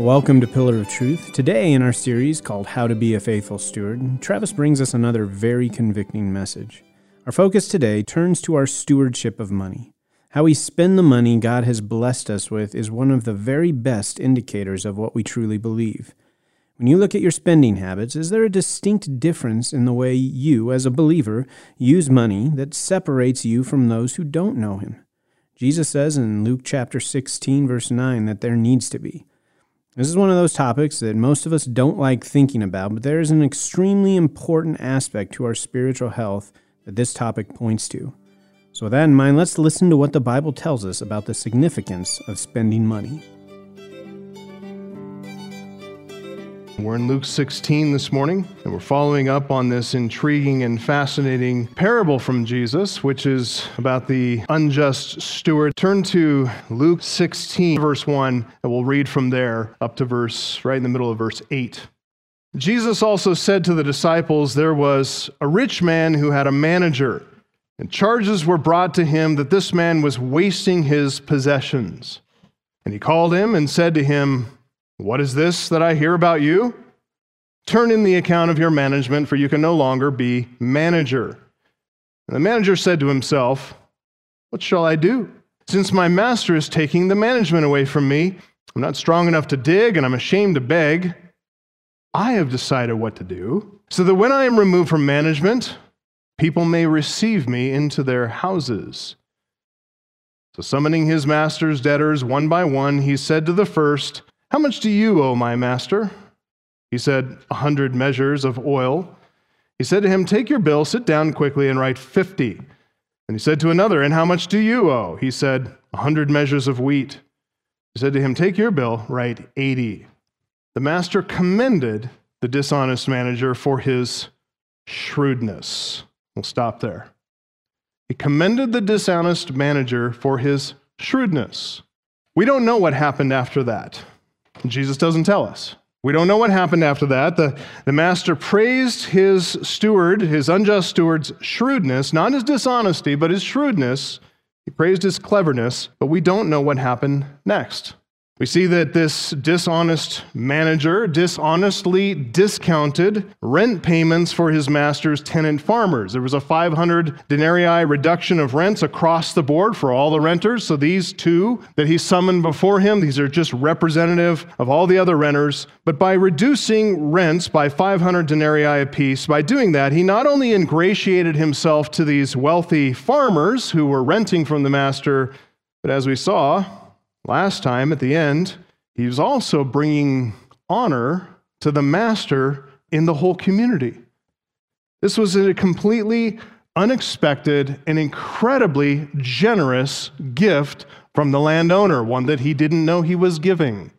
Welcome to Pillar of Truth. Today, in our series called How to Be a Faithful Steward, Travis brings us another very convicting message. Our focus today turns to our stewardship of money. How we spend the money God has blessed us with is one of the very best indicators of what we truly believe. When you look at your spending habits, is there a distinct difference in the way you, as a believer, use money that separates you from those who don't know Him? Jesus says in Luke chapter 16, verse 9, that there needs to be. This is one of those topics that most of us don't like thinking about, but there is an extremely important aspect to our spiritual health that this topic points to. So, with that in mind, let's listen to what the Bible tells us about the significance of spending money. We're in Luke 16 this morning, and we're following up on this intriguing and fascinating parable from Jesus, which is about the unjust steward. Turn to Luke 16, verse 1, and we'll read from there up to verse, right in the middle of verse 8. Jesus also said to the disciples, There was a rich man who had a manager, and charges were brought to him that this man was wasting his possessions. And he called him and said to him, what is this that I hear about you? Turn in the account of your management, for you can no longer be manager. And the manager said to himself, What shall I do? Since my master is taking the management away from me, I'm not strong enough to dig, and I'm ashamed to beg. I have decided what to do, so that when I am removed from management, people may receive me into their houses. So, summoning his master's debtors one by one, he said to the first, how much do you owe my master? He said, A hundred measures of oil. He said to him, Take your bill, sit down quickly, and write fifty. And he said to another, And how much do you owe? He said, A hundred measures of wheat. He said to him, Take your bill, write eighty. The master commended the dishonest manager for his shrewdness. We'll stop there. He commended the dishonest manager for his shrewdness. We don't know what happened after that. Jesus doesn't tell us. We don't know what happened after that. The, the master praised his steward, his unjust steward's shrewdness, not his dishonesty, but his shrewdness. He praised his cleverness, but we don't know what happened next. We see that this dishonest manager dishonestly discounted rent payments for his master's tenant farmers. There was a 500 denarii reduction of rents across the board for all the renters. So these two that he summoned before him, these are just representative of all the other renters. But by reducing rents by 500 denarii apiece, by doing that, he not only ingratiated himself to these wealthy farmers who were renting from the master, but as we saw, Last time at the end, he was also bringing honor to the master in the whole community. This was a completely unexpected and incredibly generous gift from the landowner, one that he didn't know he was giving.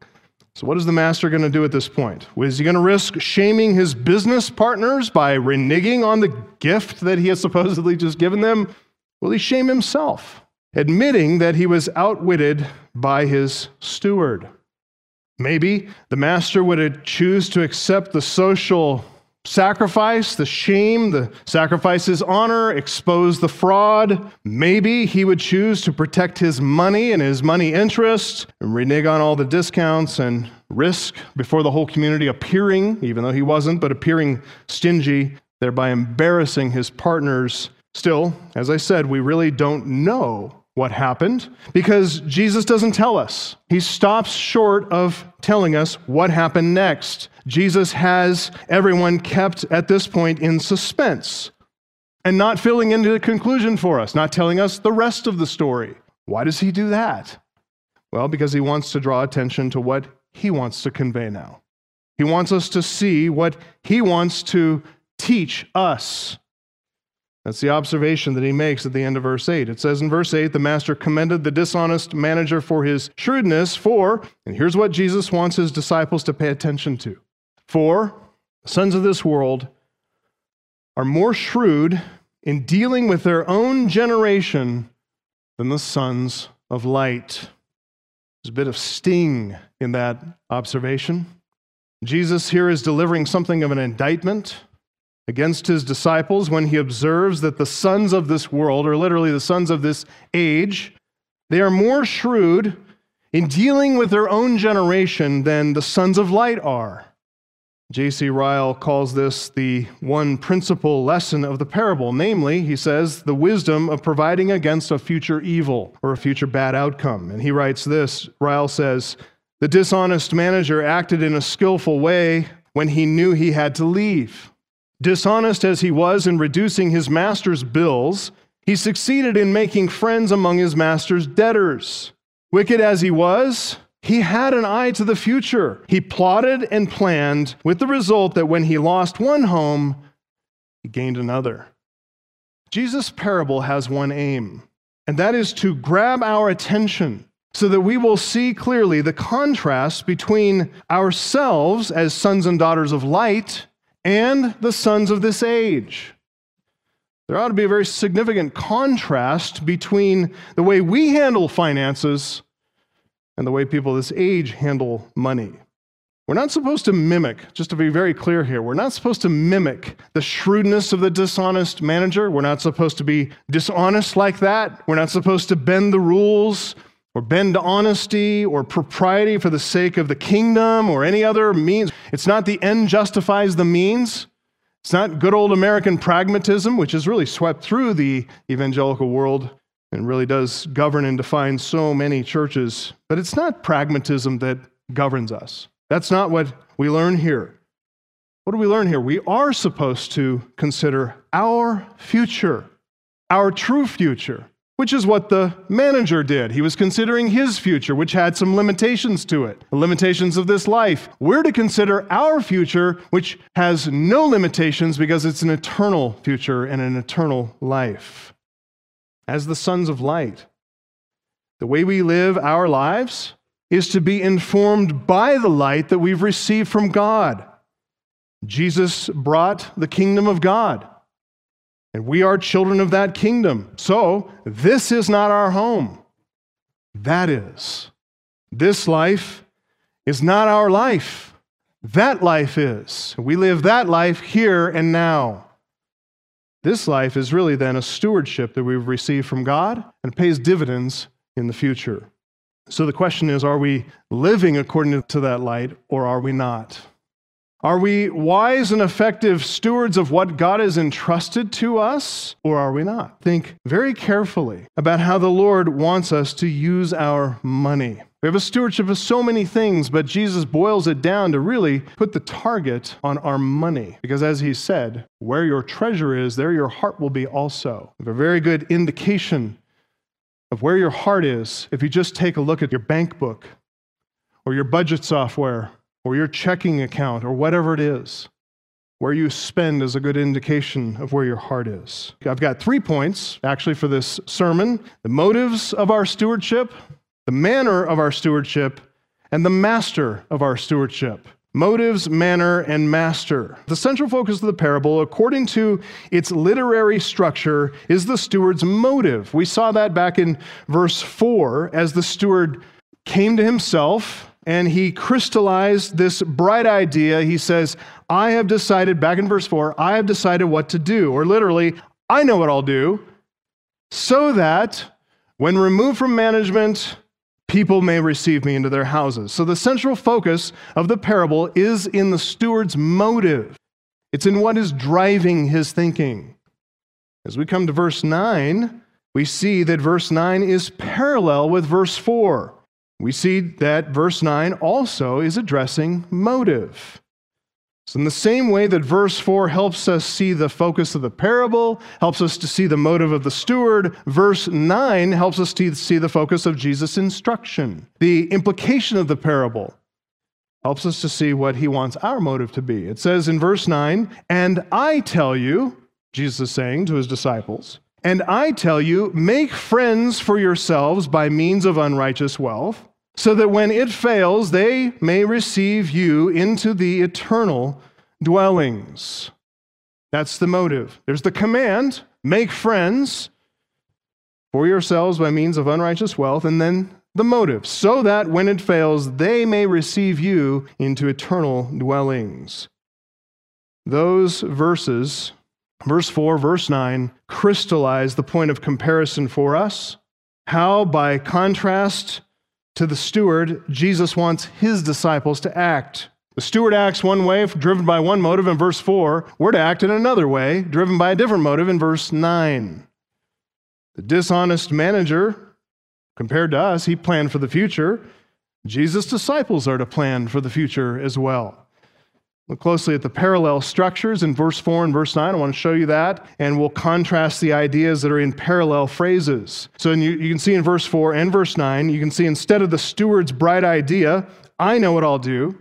So, what is the master going to do at this point? Is he going to risk shaming his business partners by reneging on the gift that he has supposedly just given them? Will he shame himself? admitting that he was outwitted by his steward. Maybe the master would choose to accept the social sacrifice, the shame, the sacrifice his honor, expose the fraud. Maybe he would choose to protect his money and his money interest and renege on all the discounts and risk before the whole community appearing, even though he wasn't, but appearing stingy, thereby embarrassing his partners. Still, as I said, we really don't know what happened because Jesus doesn't tell us. He stops short of telling us what happened next. Jesus has everyone kept at this point in suspense and not filling into the conclusion for us, not telling us the rest of the story. Why does he do that? Well, because he wants to draw attention to what he wants to convey now. He wants us to see what he wants to teach us. That's the observation that he makes at the end of verse 8. It says in verse 8, the master commended the dishonest manager for his shrewdness, for, and here's what Jesus wants his disciples to pay attention to for sons of this world are more shrewd in dealing with their own generation than the sons of light. There's a bit of sting in that observation. Jesus here is delivering something of an indictment against his disciples when he observes that the sons of this world, or literally the sons of this age, they are more shrewd in dealing with their own generation than the sons of light are. J.C. Ryle calls this the one principal lesson of the parable. Namely, he says, the wisdom of providing against a future evil or a future bad outcome. And he writes this Ryle says, The dishonest manager acted in a skillful way when he knew he had to leave. Dishonest as he was in reducing his master's bills, he succeeded in making friends among his master's debtors. Wicked as he was, he had an eye to the future. He plotted and planned with the result that when he lost one home, he gained another. Jesus' parable has one aim, and that is to grab our attention so that we will see clearly the contrast between ourselves as sons and daughters of light and the sons of this age. There ought to be a very significant contrast between the way we handle finances and the way people this age handle money. We're not supposed to mimic, just to be very clear here, we're not supposed to mimic the shrewdness of the dishonest manager. We're not supposed to be dishonest like that. We're not supposed to bend the rules or bend to honesty or propriety for the sake of the kingdom or any other means. It's not the end justifies the means. It's not good old American pragmatism, which has really swept through the evangelical world and really does govern and define so many churches. But it's not pragmatism that governs us. That's not what we learn here. What do we learn here? We are supposed to consider our future, our true future, which is what the manager did. He was considering his future, which had some limitations to it, the limitations of this life. We're to consider our future, which has no limitations because it's an eternal future and an eternal life. As the sons of light, the way we live our lives is to be informed by the light that we've received from God. Jesus brought the kingdom of God. And we are children of that kingdom. So, this is not our home. That is. This life is not our life. That life is. We live that life here and now. This life is really then a stewardship that we've received from God and pays dividends in the future. So the question is are we living according to that light or are we not? Are we wise and effective stewards of what God has entrusted to us, or are we not? Think very carefully about how the Lord wants us to use our money. We have a stewardship of so many things, but Jesus boils it down to really put the target on our money. Because as he said, where your treasure is, there your heart will be also. We have a very good indication of where your heart is if you just take a look at your bank book or your budget software or your checking account or whatever it is. Where you spend is a good indication of where your heart is. I've got three points actually for this sermon the motives of our stewardship, the manner of our stewardship, and the master of our stewardship. Motives, manner, and master. The central focus of the parable, according to its literary structure, is the steward's motive. We saw that back in verse 4 as the steward came to himself and he crystallized this bright idea. He says, I have decided, back in verse 4, I have decided what to do. Or literally, I know what I'll do, so that when removed from management, people may receive me into their houses. So the central focus of the parable is in the steward's motive, it's in what is driving his thinking. As we come to verse 9, we see that verse 9 is parallel with verse 4 we see that verse 9 also is addressing motive. So, in the same way that verse 4 helps us see the focus of the parable, helps us to see the motive of the steward, verse 9 helps us to see the focus of Jesus' instruction. The implication of the parable helps us to see what he wants our motive to be. It says in verse 9, And I tell you, Jesus is saying to his disciples, and I tell you, make friends for yourselves by means of unrighteous wealth so that when it fails, they may receive you into the eternal dwellings. That's the motive. There's the command make friends for yourselves by means of unrighteous wealth, and then the motive, so that when it fails, they may receive you into eternal dwellings. Those verses, verse 4, verse 9, crystallize the point of comparison for us. How, by contrast, to the steward, Jesus wants his disciples to act. The steward acts one way, driven by one motive in verse 4. We're to act in another way, driven by a different motive in verse 9. The dishonest manager, compared to us, he planned for the future. Jesus' disciples are to plan for the future as well. Look closely at the parallel structures in verse 4 and verse 9. I want to show you that, and we'll contrast the ideas that are in parallel phrases. So you, you, can see in verse 4 and verse 9, you can see instead of the steward's bright idea, I know what I'll do,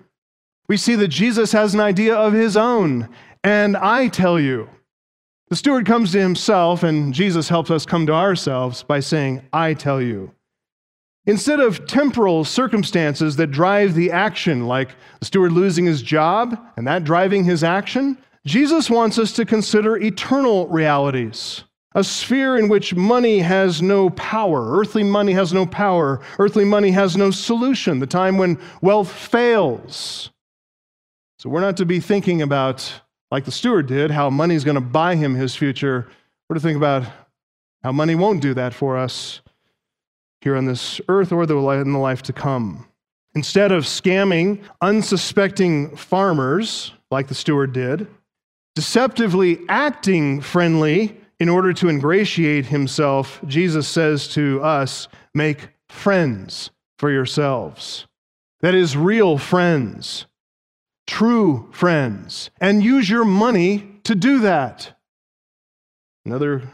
we see that Jesus has an idea of his own, and I tell you. The steward comes to himself, and Jesus helps us come to ourselves by saying, I tell you. Instead of temporal circumstances that drive the action, like the steward losing his job and that driving his action, Jesus wants us to consider eternal realities. A sphere in which money has no power. Earthly money has no power. Earthly money has no solution. The time when wealth fails. So we're not to be thinking about, like the steward did, how money is going to buy him his future. We're to think about how money won't do that for us here on this earth or in the life to come. Instead of scamming unsuspecting farmers like the steward did, deceptively acting friendly in order to ingratiate himself, Jesus says to us, make friends for yourselves. That is, real friends, true friends, and use your money to do that. Another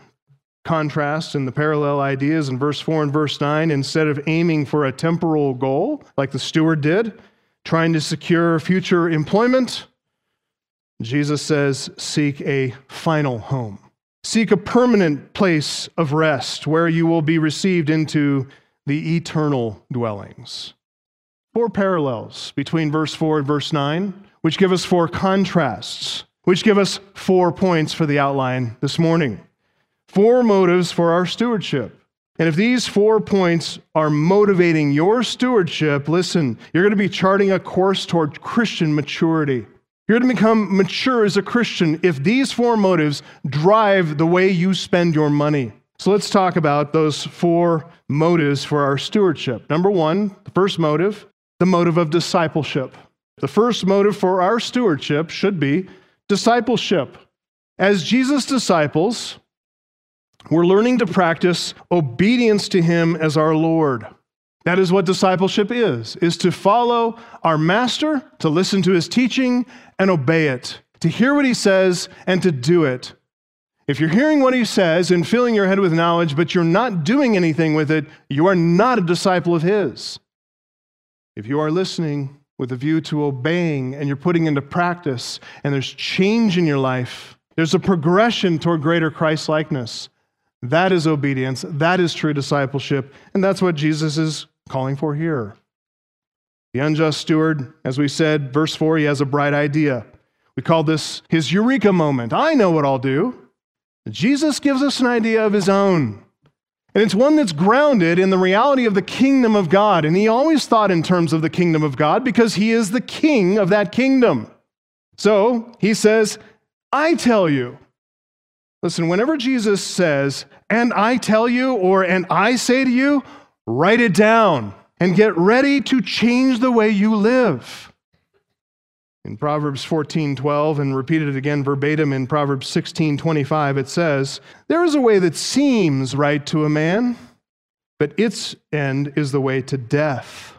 contrast and the parallel ideas in verse 4 and verse 9, instead of aiming for a temporal goal like the steward did, trying to secure future employment, Jesus says, seek a final home. Seek a permanent place of rest where you will be received into the eternal dwellings. Four parallels between verse 4 and verse 9, which give us four contrasts, which give us four points for the outline this morning. Four motives for our stewardship. And if these four points are motivating your stewardship, listen, you're going to be charting a course toward Christian maturity. You're going to become mature as a Christian if these four motives drive the way you spend your money. So let's talk about those four motives for our stewardship. Number one, the first motive, the motive of discipleship. The first motive for our stewardship should be discipleship. As Jesus' disciples, we're learning to practice obedience to him as our Lord. That is what discipleship is, is to follow our master, to listen to his teaching and obey it, to hear what he says and to do it. If you're hearing what he says and filling your head with knowledge, but you're not doing anything with it, you are not a disciple of his. If you are listening with a view to obeying and you're putting into practice and there's change in your life, there's a progression toward greater Christ likeness. That is obedience. That is true discipleship. And that's what Jesus is calling for here. The unjust steward, as we said, verse 4, he has a bright idea. We call this his eureka moment. I know what I'll do. Jesus gives us an idea of his own. And it's one that's grounded in the reality of the kingdom of God. And he always thought in terms of the kingdom of God because he is the king of that kingdom. So he says, I tell you. Listen, whenever Jesus says, and I tell you, or and I say to you, write it down and get ready to change the way you live. In Proverbs 14:12 and repeated again verbatim in Proverbs 16:25 it says, "There is a way that seems right to a man, but its end is the way to death."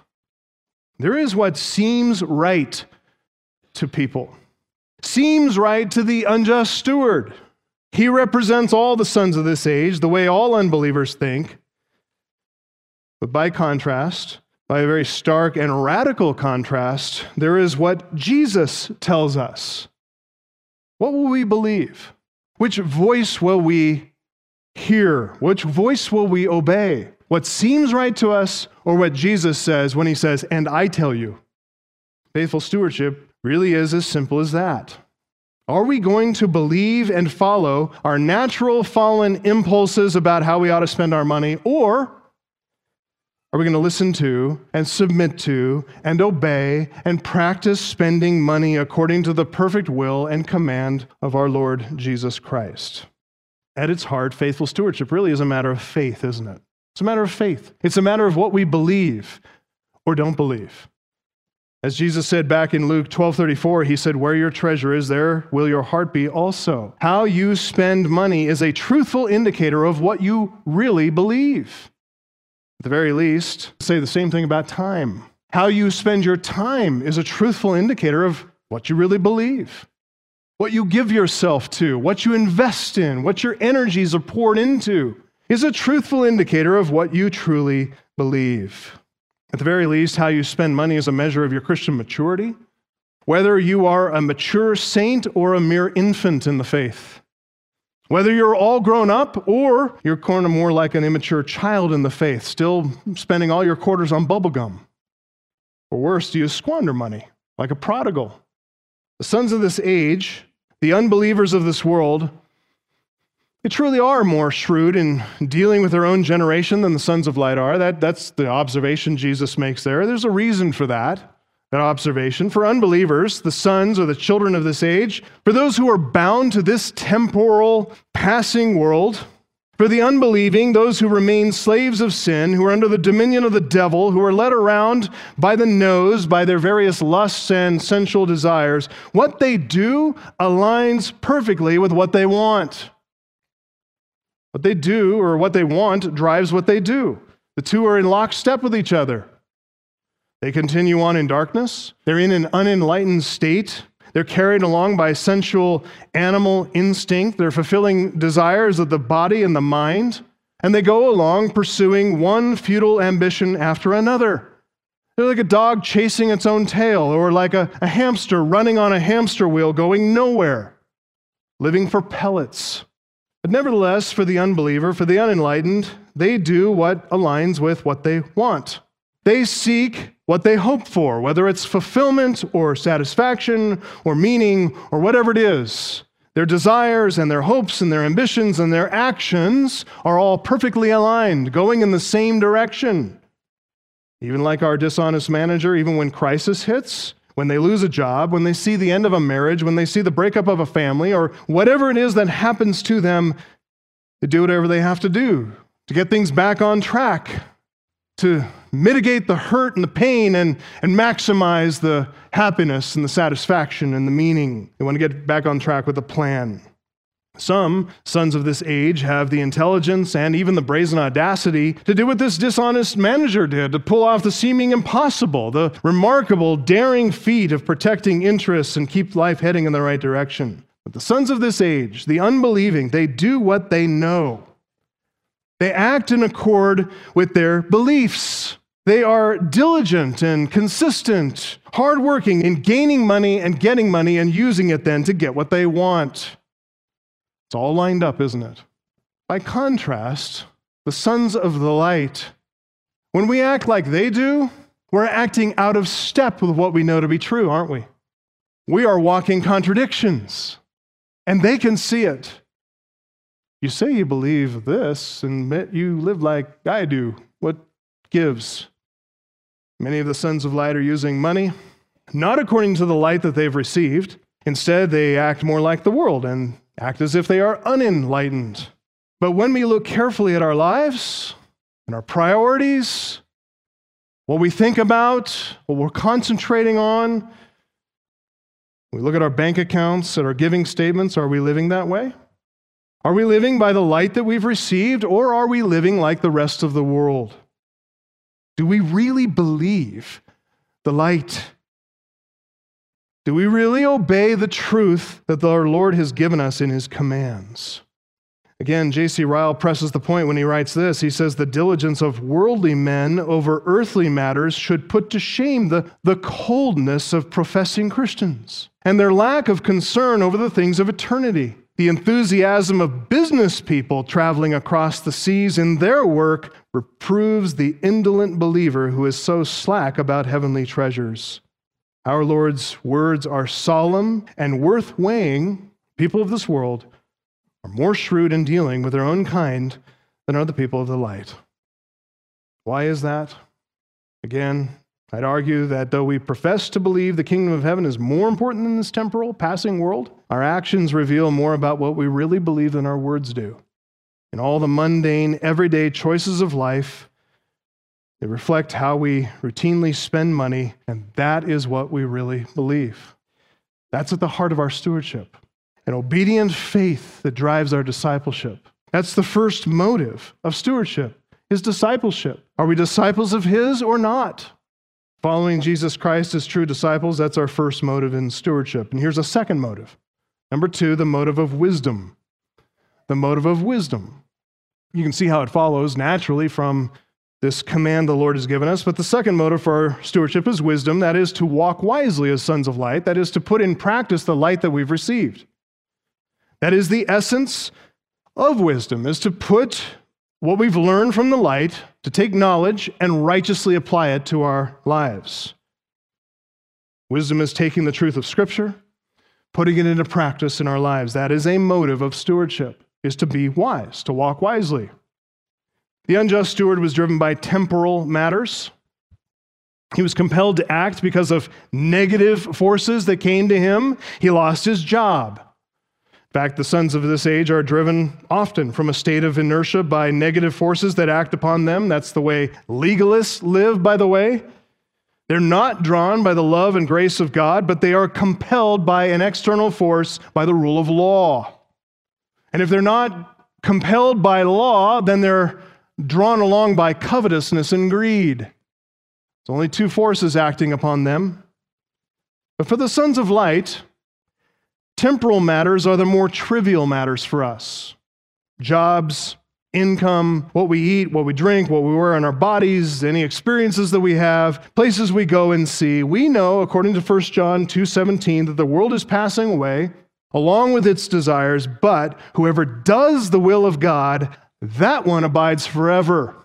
There is what seems right to people. Seems right to the unjust steward. He represents all the sons of this age, the way all unbelievers think. But by contrast, by a very stark and radical contrast, there is what Jesus tells us. What will we believe? Which voice will we hear? Which voice will we obey? What seems right to us, or what Jesus says when he says, And I tell you? Faithful stewardship really is as simple as that. Are we going to believe and follow our natural fallen impulses about how we ought to spend our money, or are we going to listen to and submit to and obey and practice spending money according to the perfect will and command of our Lord Jesus Christ? At its heart, faithful stewardship really is a matter of faith, isn't it? It's a matter of faith. It's a matter of what we believe. or don't believe. As Jesus said back in Luke 12:34, he said, "Where your treasure is, there will your heart be also." How you spend money is a truthful indicator of what you really believe. At the very least, say the same thing about time. How you spend your time is a truthful indicator of what you really believe. What you give yourself to, what you invest in, what your energies are poured into is a truthful indicator of what you truly believe. At the very least, how you spend money is a measure of your Christian maturity, whether you are a mature saint or a mere infant in the faith. Whether you're all grown up or you're kind of more like an immature child in the faith, still spending all your quarters on bubblegum. Or worse, do you squander money like a prodigal? The sons of this age, the unbelievers of this world, they truly are more shrewd in dealing with their own generation than the sons of light are. That, that's the observation Jesus makes there. There's a reason for that, that observation. For unbelievers, the sons or the children of this age, for those who are bound to this temporal, passing world, for the unbelieving, those who remain slaves of sin, who are under the dominion of the devil, who are led around by the nose by their various lusts and sensual desires, what they do aligns perfectly with what they want. What they do or what they want drives what they do. The two are in lockstep with each other. They continue on in darkness. They're in an unenlightened state. They're carried along by sensual animal instinct. They're fulfilling desires of the body and the mind. And they go along pursuing one futile ambition after another. They're like a dog chasing its own tail, or like a, a hamster running on a hamster wheel going nowhere, living for pellets. But nevertheless, for the unbeliever, for the unenlightened, they do what aligns with what they want. They seek what they hope for, whether it's fulfillment or satisfaction or meaning or whatever it is. Their desires and their hopes and their ambitions and their actions are all perfectly aligned, going in the same direction. Even like our dishonest manager, even when crisis hits, when they lose a job, when they see the end of a marriage, when they see the breakup of a family, or whatever it is that happens to them, they do whatever they have to do to get things back on track, to mitigate the hurt and the pain and, and maximize the happiness and the satisfaction and the meaning. They want to get back on track with a plan. Some sons of this age have the intelligence and even the brazen audacity to do what this dishonest manager did, to pull off the seeming impossible, the remarkable, daring feat of protecting interests and keep life heading in the right direction. But the sons of this age, the unbelieving, they do what they know. They act in accord with their beliefs. They are diligent and consistent, hardworking in gaining money and getting money and using it then to get what they want. It's all lined up, isn't it? By contrast, the sons of the light, when we act like they do, we're acting out of step with what we know to be true, aren't we? We are walking contradictions, and they can see it. You say you believe this, and yet you live like I do. What gives? Many of the sons of light are using money, not according to the light that they've received. Instead, they act more like the world and act as if they are unenlightened. But when we look carefully at our lives and our priorities, what we think about, what we're concentrating on, we look at our bank accounts, at our giving statements, are we living that way? Are we living by the light that we've received, or are we living like the rest of the world? Do we really believe the light do we really obey the truth that our Lord has given us in his commands? Again, J.C. Ryle presses the point when he writes this. He says, The diligence of worldly men over earthly matters should put to shame the, the coldness of professing Christians and their lack of concern over the things of eternity. The enthusiasm of business people traveling across the seas in their work reproves the indolent believer who is so slack about heavenly treasures. Our Lord's words are solemn and worth weighing. People of this world are more shrewd in dealing with their own kind than are the people of the light. Why is that? Again, I'd argue that though we profess to believe the kingdom of heaven is more important than this temporal, passing world, our actions reveal more about what we really believe than our words do. In all the mundane, everyday choices of life, They reflect how we routinely spend money, and that is what we really believe. That's at the heart of our stewardship. An obedient faith that drives our discipleship. That's the first motive of stewardship, is discipleship. Are we disciples of his or not? Following Jesus Christ as true disciples, that's our first motive in stewardship. And here's a second motive. Number two, the motive of wisdom. The motive of wisdom. You can see how it follows naturally from this command the Lord has given us. But the second motive for our stewardship is wisdom that is, to walk wisely as sons of light, that is, to put in practice the light that we've received. That is the essence of wisdom, is to put what we've learned from the light, to take knowledge and righteously apply it to our lives. Wisdom is taking the truth of Scripture, putting it into practice in our lives. That is a motive of stewardship, is to be wise, to walk wisely. The unjust steward was driven by temporal matters. He was compelled to act because of negative forces that came to him. He lost his job. In fact, the sons of this age are driven often from a state of inertia by negative forces that act upon them. That's the way legalists live, by the way. They're not drawn by the love and grace of God, but they are compelled by an external force, by the rule of law. And if they're not compelled by law, then they're drawn along by covetousness and greed. It's only two forces acting upon them. But for the sons of light, temporal matters are the more trivial matters for us jobs, income, what we eat, what we drink, what we wear on our bodies, any experiences that we have, places we go and see. We know, according to 1 John 2:17, that the world is passing away along with its desires, but whoever does the will of God that one abides forever.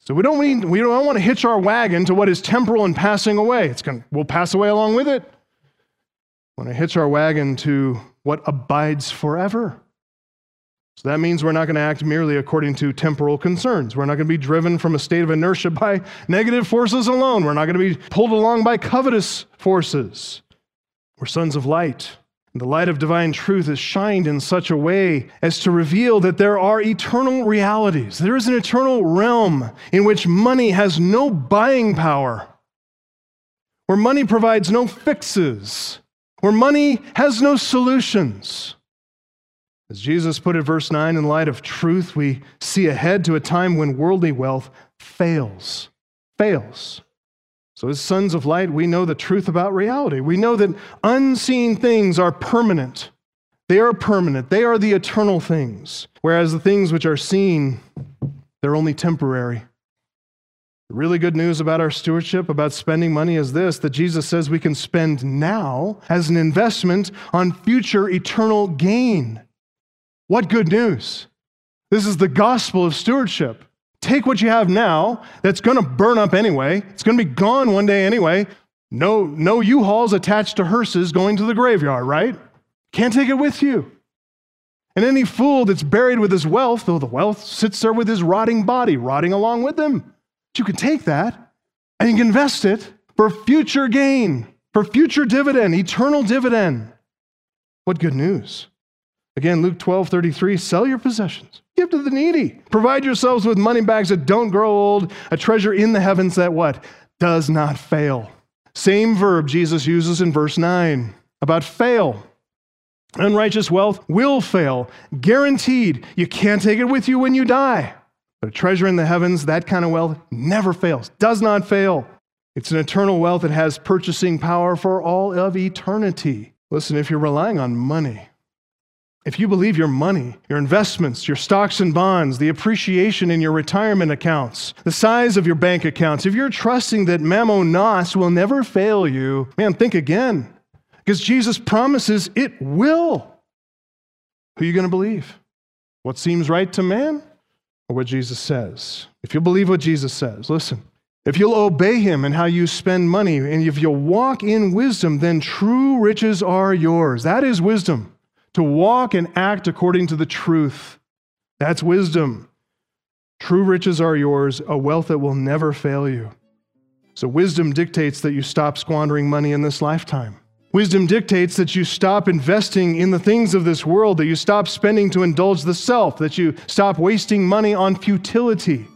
So we don't, mean, we don't want to hitch our wagon to what is temporal and passing away. It's going we'll pass away along with it. We want to hitch our wagon to what abides forever. So that means we're not going to act merely according to temporal concerns. We're not going to be driven from a state of inertia by negative forces alone. We're not going to be pulled along by covetous forces. We're sons of light. The light of divine truth is shined in such a way as to reveal that there are eternal realities. There is an eternal realm in which money has no buying power, where money provides no fixes, where money has no solutions. As Jesus put it, verse 9, in light of truth, we see ahead to a time when worldly wealth fails. Fails. So, as sons of light, we know the truth about reality. We know that unseen things are permanent. They are permanent. They are the eternal things. Whereas the things which are seen, they're only temporary. The really good news about our stewardship, about spending money, is this that Jesus says we can spend now as an investment on future eternal gain. What good news! This is the gospel of stewardship. Take what you have now that's going to burn up anyway. It's going to be gone one day anyway. No, no U-Hauls attached to hearses going to the graveyard, right? Can't take it with you. And any fool that's buried with his wealth, though the wealth sits there with his rotting body, rotting along with him. But you can take that and you can invest it for future gain, for future dividend, eternal dividend. What good news. Again, Luke 12 33, sell your possessions, give to the needy. Provide yourselves with money bags that don't grow old, a treasure in the heavens that what? Does not fail. Same verb Jesus uses in verse 9 about fail. Unrighteous wealth will fail, guaranteed. You can't take it with you when you die. But a treasure in the heavens, that kind of wealth, never fails, does not fail. It's an eternal wealth that has purchasing power for all of eternity. Listen, if you're relying on money, if you believe your money, your investments, your stocks and bonds, the appreciation in your retirement accounts, the size of your bank accounts, if you're trusting that Nos will never fail you, man, think again. Because Jesus promises it will. Who are you going to believe? What seems right to man or what Jesus says? If you believe what Jesus says, listen. If you'll obey him in how you spend money, and if you'll walk in wisdom, then true riches are yours. That is wisdom to walk and act according to the truth. That's wisdom. True riches are yours, a wealth that will never fail you. So, wisdom dictates that you stop squandering money in this lifetime. Wisdom dictates that you stop investing in the things of this world, that you stop spending to indulge the self, that you stop wasting money on futility.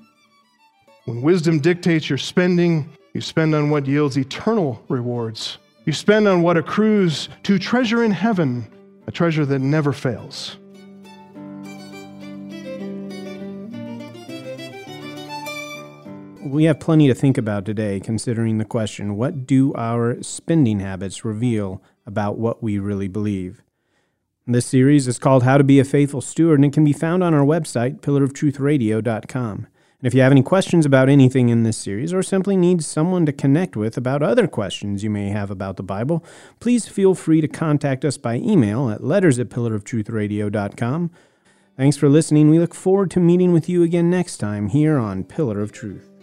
When wisdom dictates your spending, you spend on what yields eternal rewards. You spend on what accrues to treasure in heaven, a treasure that never fails. We have plenty to think about today, considering the question what do our spending habits reveal about what we really believe? This series is called How to Be a Faithful Steward, and it can be found on our website, pillarofTruthRadio.com. And if you have any questions about anything in this series, or simply need someone to connect with about other questions you may have about the Bible, please feel free to contact us by email at letters at pillarofTruthRadio.com. Thanks for listening. We look forward to meeting with you again next time here on Pillar of Truth.